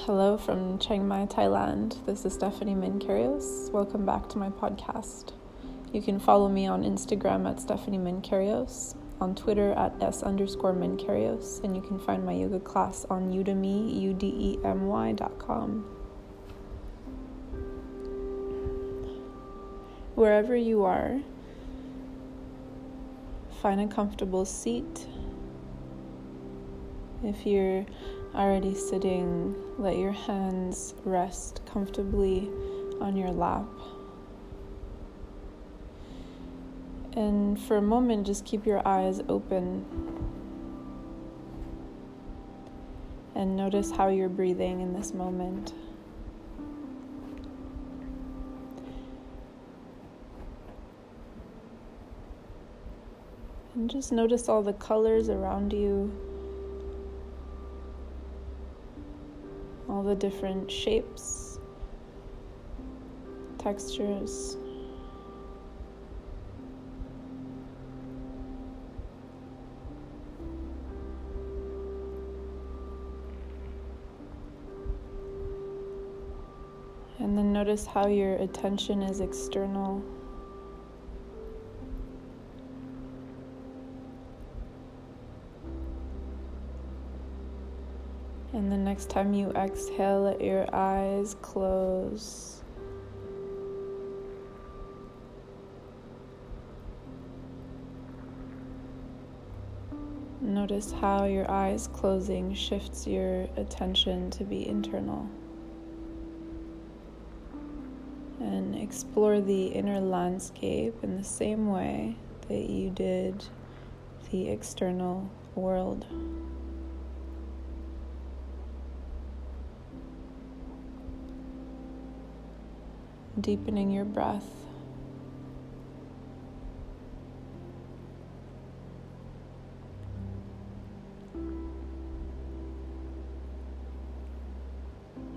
Hello from Chiang Mai, Thailand. This is Stephanie Mankarios. Welcome back to my podcast. You can follow me on Instagram at Stephanie Mankarios, on Twitter at S underscore Mankarios, and you can find my yoga class on Udemy, U-D-E-M-Y dot com. Wherever you are, find a comfortable seat. If you're already sitting, let your hands rest comfortably on your lap. And for a moment, just keep your eyes open and notice how you're breathing in this moment. And just notice all the colors around you. The different shapes, textures. And then notice how your attention is external. And the next time you exhale, let your eyes close. Notice how your eyes closing shifts your attention to be internal. And explore the inner landscape in the same way that you did the external world. Deepening your breath.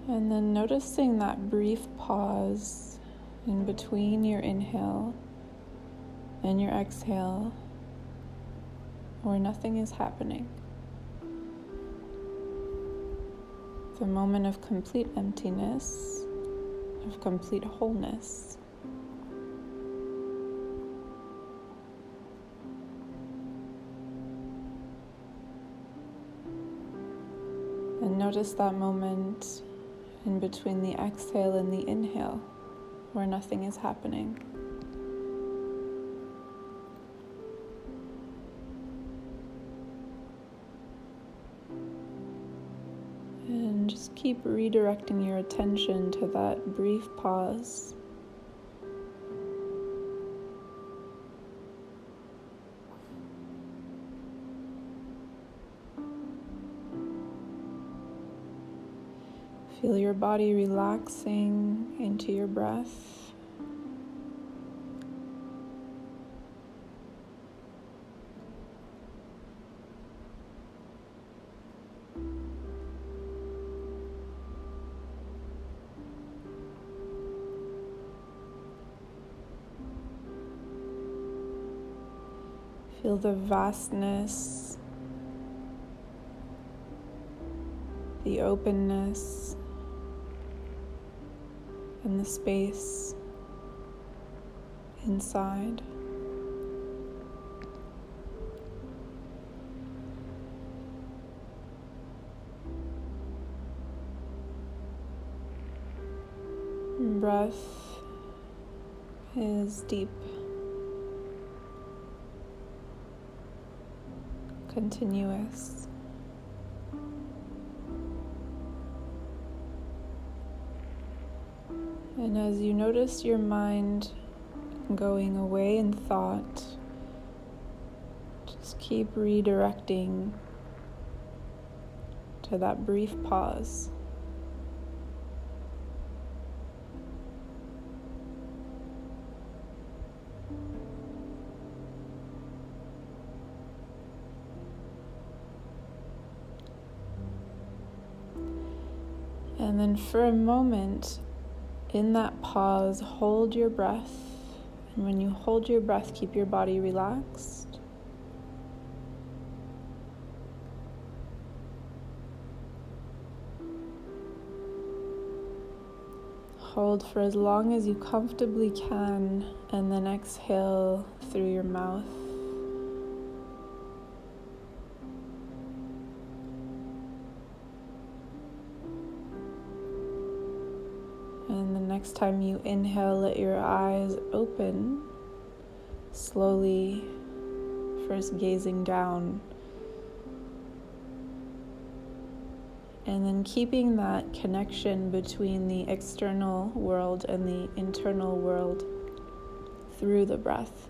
And then noticing that brief pause in between your inhale and your exhale, where nothing is happening. The moment of complete emptiness of complete wholeness. And notice that moment in between the exhale and the inhale where nothing is happening. Keep redirecting your attention to that brief pause. Feel your body relaxing into your breath. Feel the vastness, the openness, and the space inside. Breath is deep. Continuous. And as you notice your mind going away in thought, just keep redirecting to that brief pause. And then for a moment, in that pause, hold your breath. And when you hold your breath, keep your body relaxed. Hold for as long as you comfortably can, and then exhale through your mouth. And the next time you inhale, let your eyes open slowly, first gazing down And then keeping that connection between the external world and the internal world through the breath.